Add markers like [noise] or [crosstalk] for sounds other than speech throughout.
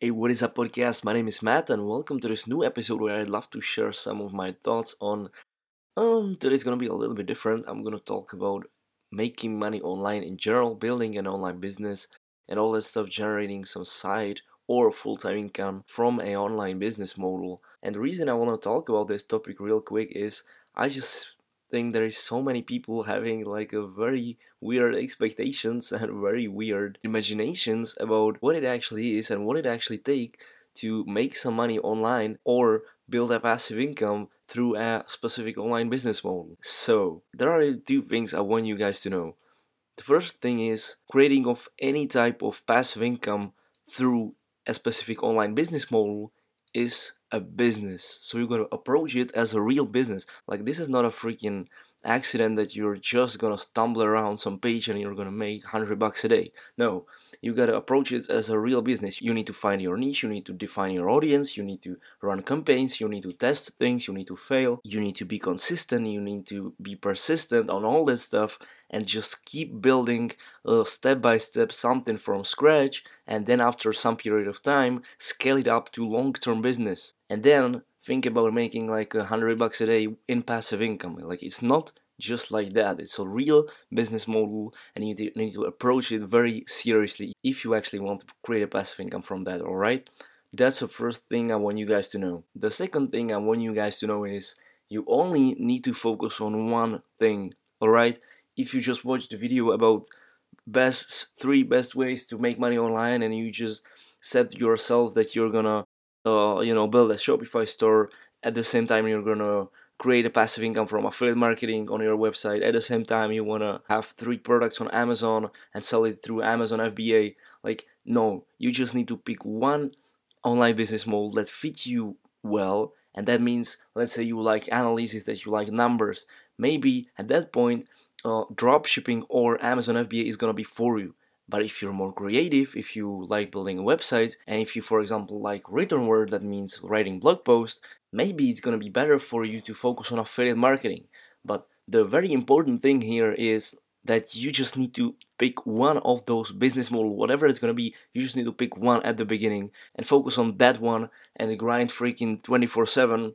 Hey, what is up, podcast? My name is Matt, and welcome to this new episode where I'd love to share some of my thoughts on. Um, today's gonna be a little bit different. I'm gonna talk about making money online in general, building an online business, and all that stuff, generating some side or full-time income from a online business model. And the reason I want to talk about this topic real quick is I just think there is so many people having like a very weird expectations [laughs] and very weird imaginations about what it actually is and what it actually take to make some money online or build a passive income through a specific online business model. So, there are two things I want you guys to know. The first thing is creating of any type of passive income through a specific online business model is a business. So you're gonna approach it as a real business. Like this is not a freaking accident that you're just gonna stumble around some page and you're gonna make 100 bucks a day. No, you gotta approach it as a real business. You need to find your niche, you need to define your audience, you need to run campaigns, you need to test things, you need to fail, you need to be consistent, you need to be persistent on all that stuff and just keep building uh, step by step something from scratch and then after some period of time scale it up to long term business and then think about making like a hundred bucks a day in passive income. Like it's not just like that. It's a real business model, and you need to approach it very seriously if you actually want to create a passive income from that. All right, that's the first thing I want you guys to know. The second thing I want you guys to know is you only need to focus on one thing. All right, if you just watch the video about best three best ways to make money online and you just said yourself that you're gonna uh, you know build a Shopify store. At the same time, you're gonna create a passive income from affiliate marketing on your website. At the same time, you wanna have three products on Amazon and sell it through Amazon FBA. Like no, you just need to pick one online business model that fits you well and that means let's say you like analysis that you like numbers maybe at that point uh, drop shipping or amazon fba is to be for you but if you're more creative, if you like building websites, and if you, for example, like written word, that means writing blog posts, maybe it's gonna be better for you to focus on affiliate marketing. But the very important thing here is that you just need to pick one of those business model, whatever it's gonna be. You just need to pick one at the beginning and focus on that one and grind freaking 24/7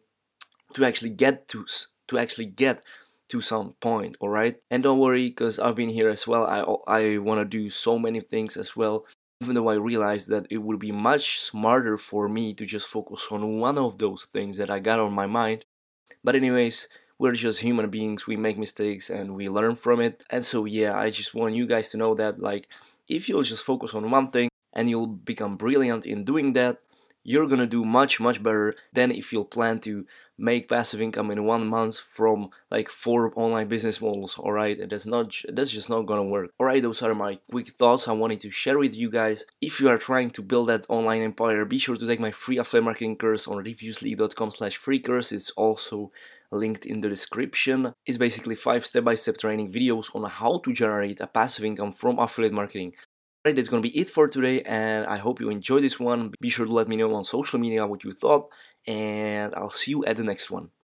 to actually get to to actually get to some point, all right? And don't worry, because I've been here as well. I, I want to do so many things as well, even though I realized that it would be much smarter for me to just focus on one of those things that I got on my mind. But, anyways, we're just human beings, we make mistakes and we learn from it. And so, yeah, I just want you guys to know that, like, if you'll just focus on one thing and you'll become brilliant in doing that, you're gonna do much much better than if you'll plan to make passive income in one month from like four online business models all right and that's not that's just not gonna work. All right those are my quick thoughts i wanted to share with you guys. If you are trying to build that online empire be sure to take my free affiliate marketing course on reviewsleague.com slash free course. It's also linked in the description. It's basically five step-by-step training videos on how to generate a passive income from affiliate marketing Alright, that's gonna be it for today, and I hope you enjoyed this one. Be sure to let me know on social media what you thought, and I'll see you at the next one.